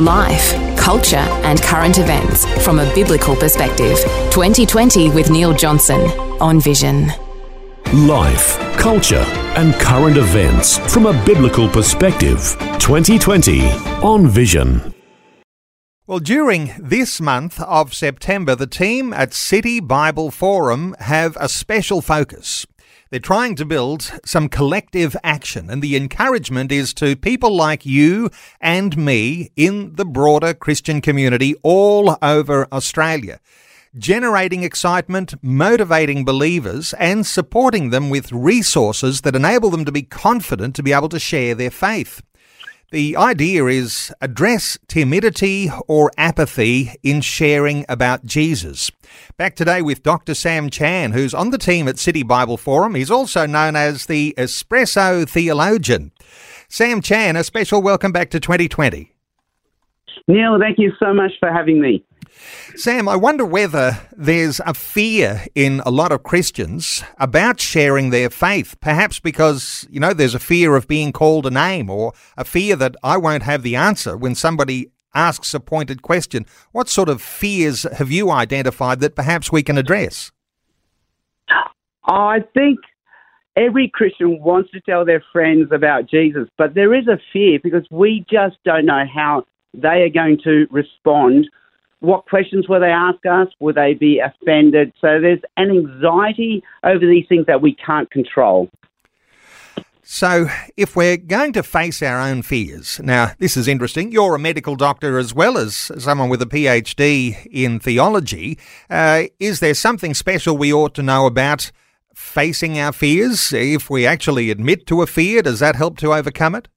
Life, culture, and current events from a biblical perspective. 2020 with Neil Johnson on Vision. Life, culture, and current events from a biblical perspective. 2020 on Vision. Well, during this month of September, the team at City Bible Forum have a special focus. They're trying to build some collective action, and the encouragement is to people like you and me in the broader Christian community all over Australia. Generating excitement, motivating believers, and supporting them with resources that enable them to be confident to be able to share their faith. The idea is address timidity or apathy in sharing about Jesus. Back today with Dr. Sam Chan, who's on the team at City Bible Forum. He's also known as the Espresso Theologian. Sam Chan, a special welcome back to 2020. Neil, thank you so much for having me. Sam, I wonder whether there's a fear in a lot of Christians about sharing their faith, perhaps because, you know, there's a fear of being called a name or a fear that I won't have the answer when somebody asks a pointed question. What sort of fears have you identified that perhaps we can address? I think every Christian wants to tell their friends about Jesus, but there is a fear because we just don't know how they are going to respond what questions will they ask us? Will they be offended? So there's an anxiety over these things that we can't control. So, if we're going to face our own fears, now this is interesting. You're a medical doctor as well as someone with a PhD in theology. Uh, is there something special we ought to know about facing our fears? If we actually admit to a fear, does that help to overcome it?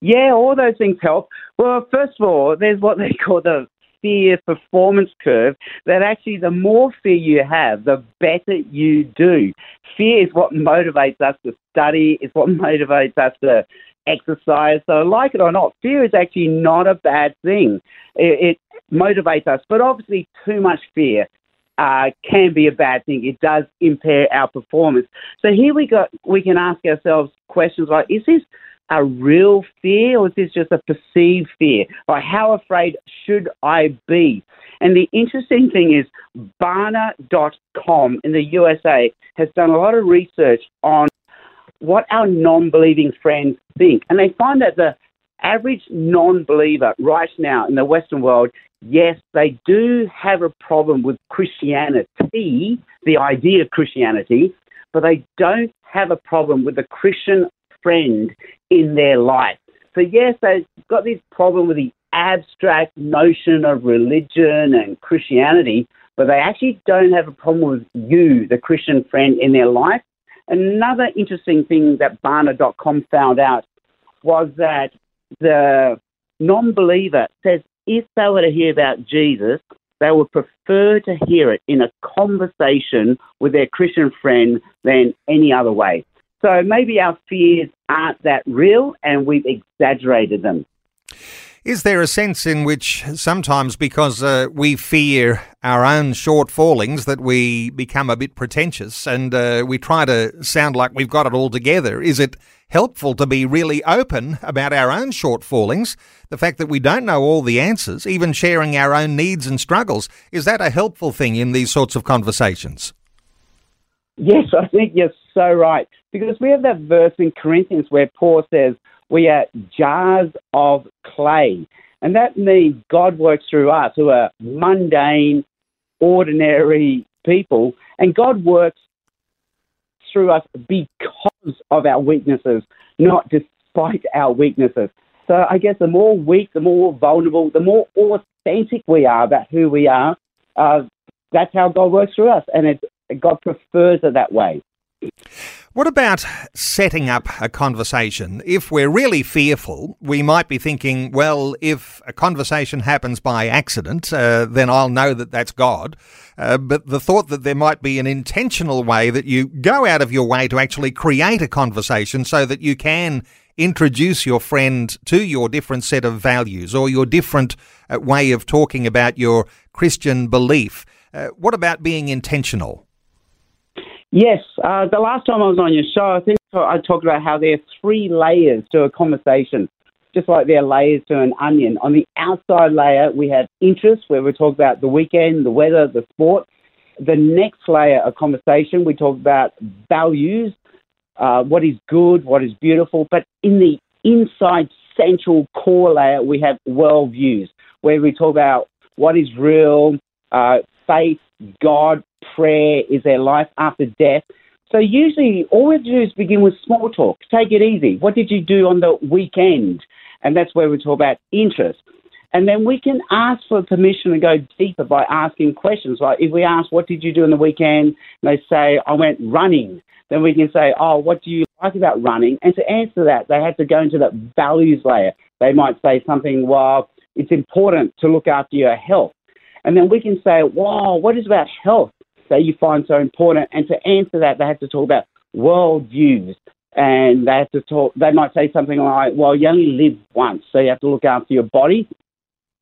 Yeah, all those things help. Well, first of all, there's what they call the fear performance curve that actually the more fear you have, the better you do. Fear is what motivates us to study, is what motivates us to exercise. So, like it or not, fear is actually not a bad thing. It, it motivates us, but obviously, too much fear. Uh, can be a bad thing. It does impair our performance. So here we got. We can ask ourselves questions like: Is this a real fear or is this just a perceived fear? Or how afraid should I be? And the interesting thing is, Barna.com in the USA has done a lot of research on what our non believing friends think. And they find that the average non believer right now in the Western world, yes, they do have a problem with Christianity, the idea of Christianity, but they don't have a problem with the Christian friend in their life. So, yes, they've got this problem with the abstract notion of religion and Christianity, but they actually don't have a problem with you, the Christian friend in their life. Another interesting thing that Barna.com found out was that the non believer says if they were to hear about Jesus, they would prefer to hear it in a conversation with their Christian friend than any other way. So maybe our fears aren't that real and we've exaggerated them. Is there a sense in which sometimes, because uh, we fear our own shortfallings, that we become a bit pretentious and uh, we try to sound like we've got it all together? Is it helpful to be really open about our own shortfallings? The fact that we don't know all the answers, even sharing our own needs and struggles, is that a helpful thing in these sorts of conversations? Yes, I think you're so right. Because we have that verse in Corinthians where Paul says, We are jars of clay. And that means God works through us who are mundane, ordinary people. And God works through us because of our weaknesses, not despite our weaknesses. So I guess the more weak, the more vulnerable, the more authentic we are about who we are, uh, that's how God works through us. And God prefers it that way. What about setting up a conversation? If we're really fearful, we might be thinking, well, if a conversation happens by accident, uh, then I'll know that that's God. Uh, but the thought that there might be an intentional way that you go out of your way to actually create a conversation so that you can introduce your friend to your different set of values or your different uh, way of talking about your Christian belief. Uh, what about being intentional? Yes, uh, the last time I was on your show, I think I talked about how there are three layers to a conversation, just like there are layers to an onion. On the outside layer, we have interest, where we talk about the weekend, the weather, the sport. The next layer of conversation, we talk about values, uh, what is good, what is beautiful. But in the inside central core layer, we have worldviews, where we talk about what is real, uh, faith, God, prayer, is there life after death? So usually all we have to do is begin with small talk. Take it easy. What did you do on the weekend? And that's where we talk about interest. And then we can ask for permission to go deeper by asking questions. Like if we ask, what did you do on the weekend? And they say, I went running. Then we can say, oh, what do you like about running? And to answer that, they have to go into that values layer. They might say something, well, it's important to look after your health. And then we can say, wow, what is about health that you find so important? And to answer that, they have to talk about worldviews. And they have to talk, they might say something like, well, you only live once, so you have to look after your body.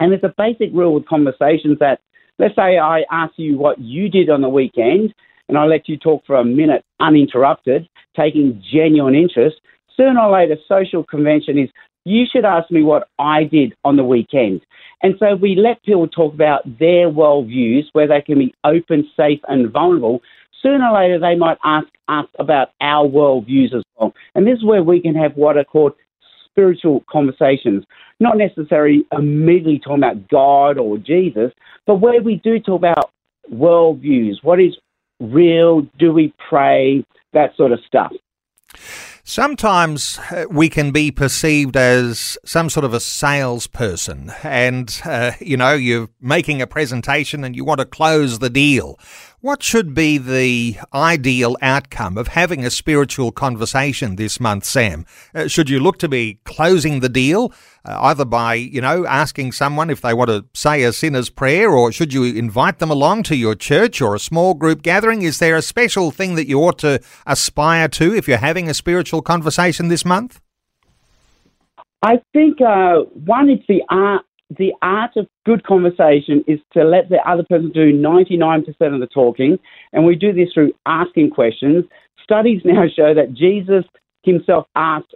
And there's a basic rule with conversations that, let's say I ask you what you did on the weekend, and I let you talk for a minute uninterrupted, taking genuine interest. Sooner or later, social convention is you should ask me what I did on the weekend. And so we let people talk about their worldviews where they can be open, safe, and vulnerable. Sooner or later, they might ask us about our worldviews as well. And this is where we can have what are called spiritual conversations, not necessarily immediately talking about God or Jesus, but where we do talk about worldviews. What is real? Do we pray? That sort of stuff. Sometimes uh, we can be perceived as some sort of a salesperson, and uh, you know, you're making a presentation and you want to close the deal. What should be the ideal outcome of having a spiritual conversation this month, Sam? Uh, should you look to be closing the deal, uh, either by, you know, asking someone if they want to say a sinner's prayer, or should you invite them along to your church or a small group gathering? Is there a special thing that you ought to aspire to if you're having a spiritual conversation this month? I think uh, one, it's the art the art of good conversation is to let the other person do 99% of the talking, and we do this through asking questions. Studies now show that Jesus himself asked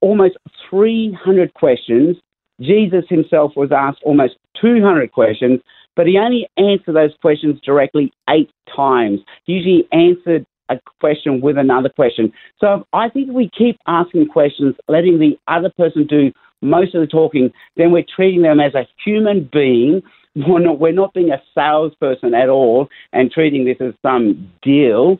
almost 300 questions. Jesus himself was asked almost 200 questions, but he only answered those questions directly eight times. He usually answered a question with another question. So I think we keep asking questions, letting the other person do most of the talking, then we're treating them as a human being. We're not, we're not being a salesperson at all and treating this as some deal.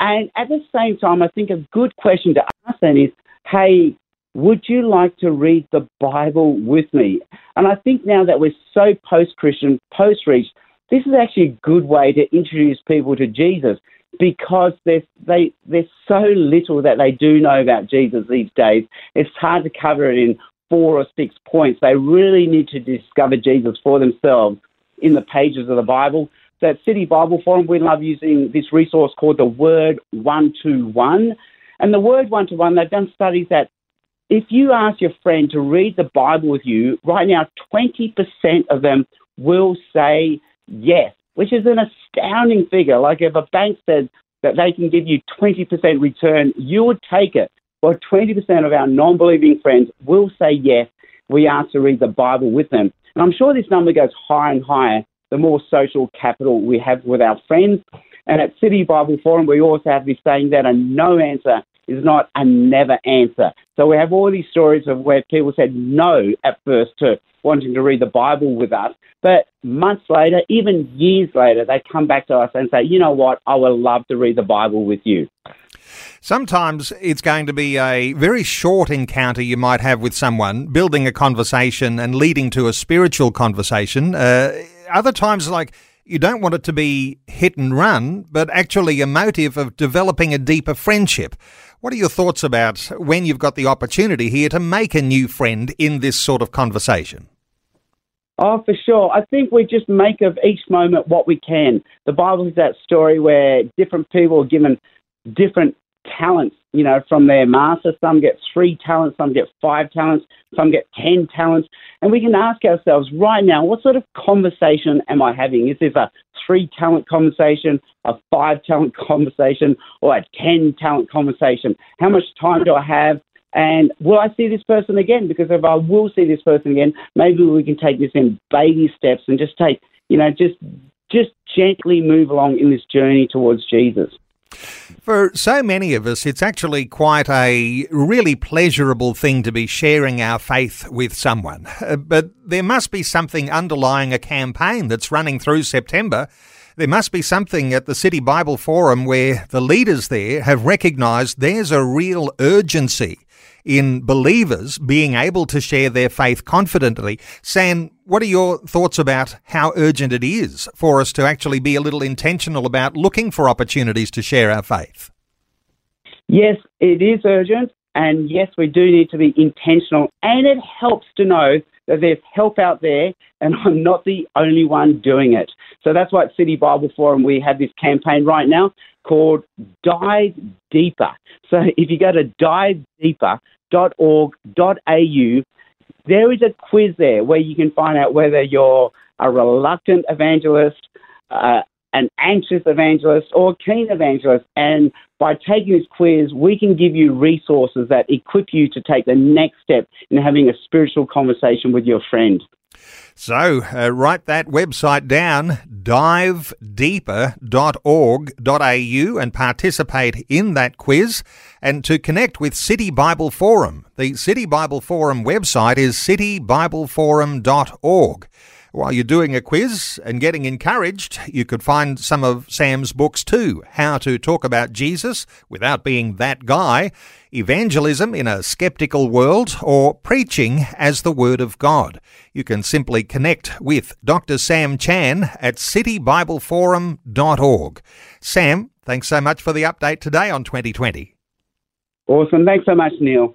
And at the same time, I think a good question to ask then is, hey, would you like to read the Bible with me? And I think now that we're so post Christian, post reach, this is actually a good way to introduce people to Jesus because there's, they, there's so little that they do know about Jesus these days. It's hard to cover it in four or six points. They really need to discover Jesus for themselves in the pages of the Bible. So at City Bible Forum, we love using this resource called the Word 121. And the Word 121, they've done studies that if you ask your friend to read the Bible with you, right now 20% of them will say yes, which is an astounding figure. Like if a bank said that they can give you 20% return, you would take it. Well, 20% of our non believing friends will say yes, we ask to read the Bible with them. And I'm sure this number goes higher and higher the more social capital we have with our friends. And at City Bible Forum, we also have this saying that a no answer is not a never answer. So we have all these stories of where people said no at first to wanting to read the Bible with us, but months later, even years later, they come back to us and say, you know what, I would love to read the Bible with you. Sometimes it's going to be a very short encounter you might have with someone, building a conversation and leading to a spiritual conversation. Uh, other times, like you don't want it to be hit and run, but actually a motive of developing a deeper friendship. What are your thoughts about when you've got the opportunity here to make a new friend in this sort of conversation? Oh, for sure. I think we just make of each moment what we can. The Bible is that story where different people are given different talents, you know, from their master. Some get three talents, some get five talents, some get ten talents. And we can ask ourselves right now, what sort of conversation am I having? Is this a three talent conversation, a five talent conversation, or a ten talent conversation? How much time do I have? And will I see this person again? Because if I will see this person again, maybe we can take this in baby steps and just take, you know, just just gently move along in this journey towards Jesus. For so many of us, it's actually quite a really pleasurable thing to be sharing our faith with someone. Uh, but there must be something underlying a campaign that's running through September. There must be something at the City Bible Forum where the leaders there have recognised there's a real urgency in believers being able to share their faith confidently. Sam, what are your thoughts about how urgent it is for us to actually be a little intentional about looking for opportunities to share our faith? Yes, it is urgent. And yes, we do need to be intentional. And it helps to know that there's help out there and I'm not the only one doing it. So that's why at City Bible Forum we have this campaign right now called Dive Deeper. So if you go to divedeeper.org.au, there is a quiz there where you can find out whether you're a reluctant evangelist, uh, an anxious evangelist, or a keen evangelist. And by taking this quiz, we can give you resources that equip you to take the next step in having a spiritual conversation with your friend. So uh, write that website down, divedeeper.org.au, and participate in that quiz. And to connect with City Bible Forum, the City Bible Forum website is citybibleforum.org. While you're doing a quiz and getting encouraged, you could find some of Sam's books too How to Talk About Jesus Without Being That Guy, Evangelism in a Skeptical World, or Preaching as the Word of God. You can simply connect with Dr. Sam Chan at citybibleforum.org. Sam, thanks so much for the update today on 2020. Awesome. Thanks so much, Neil.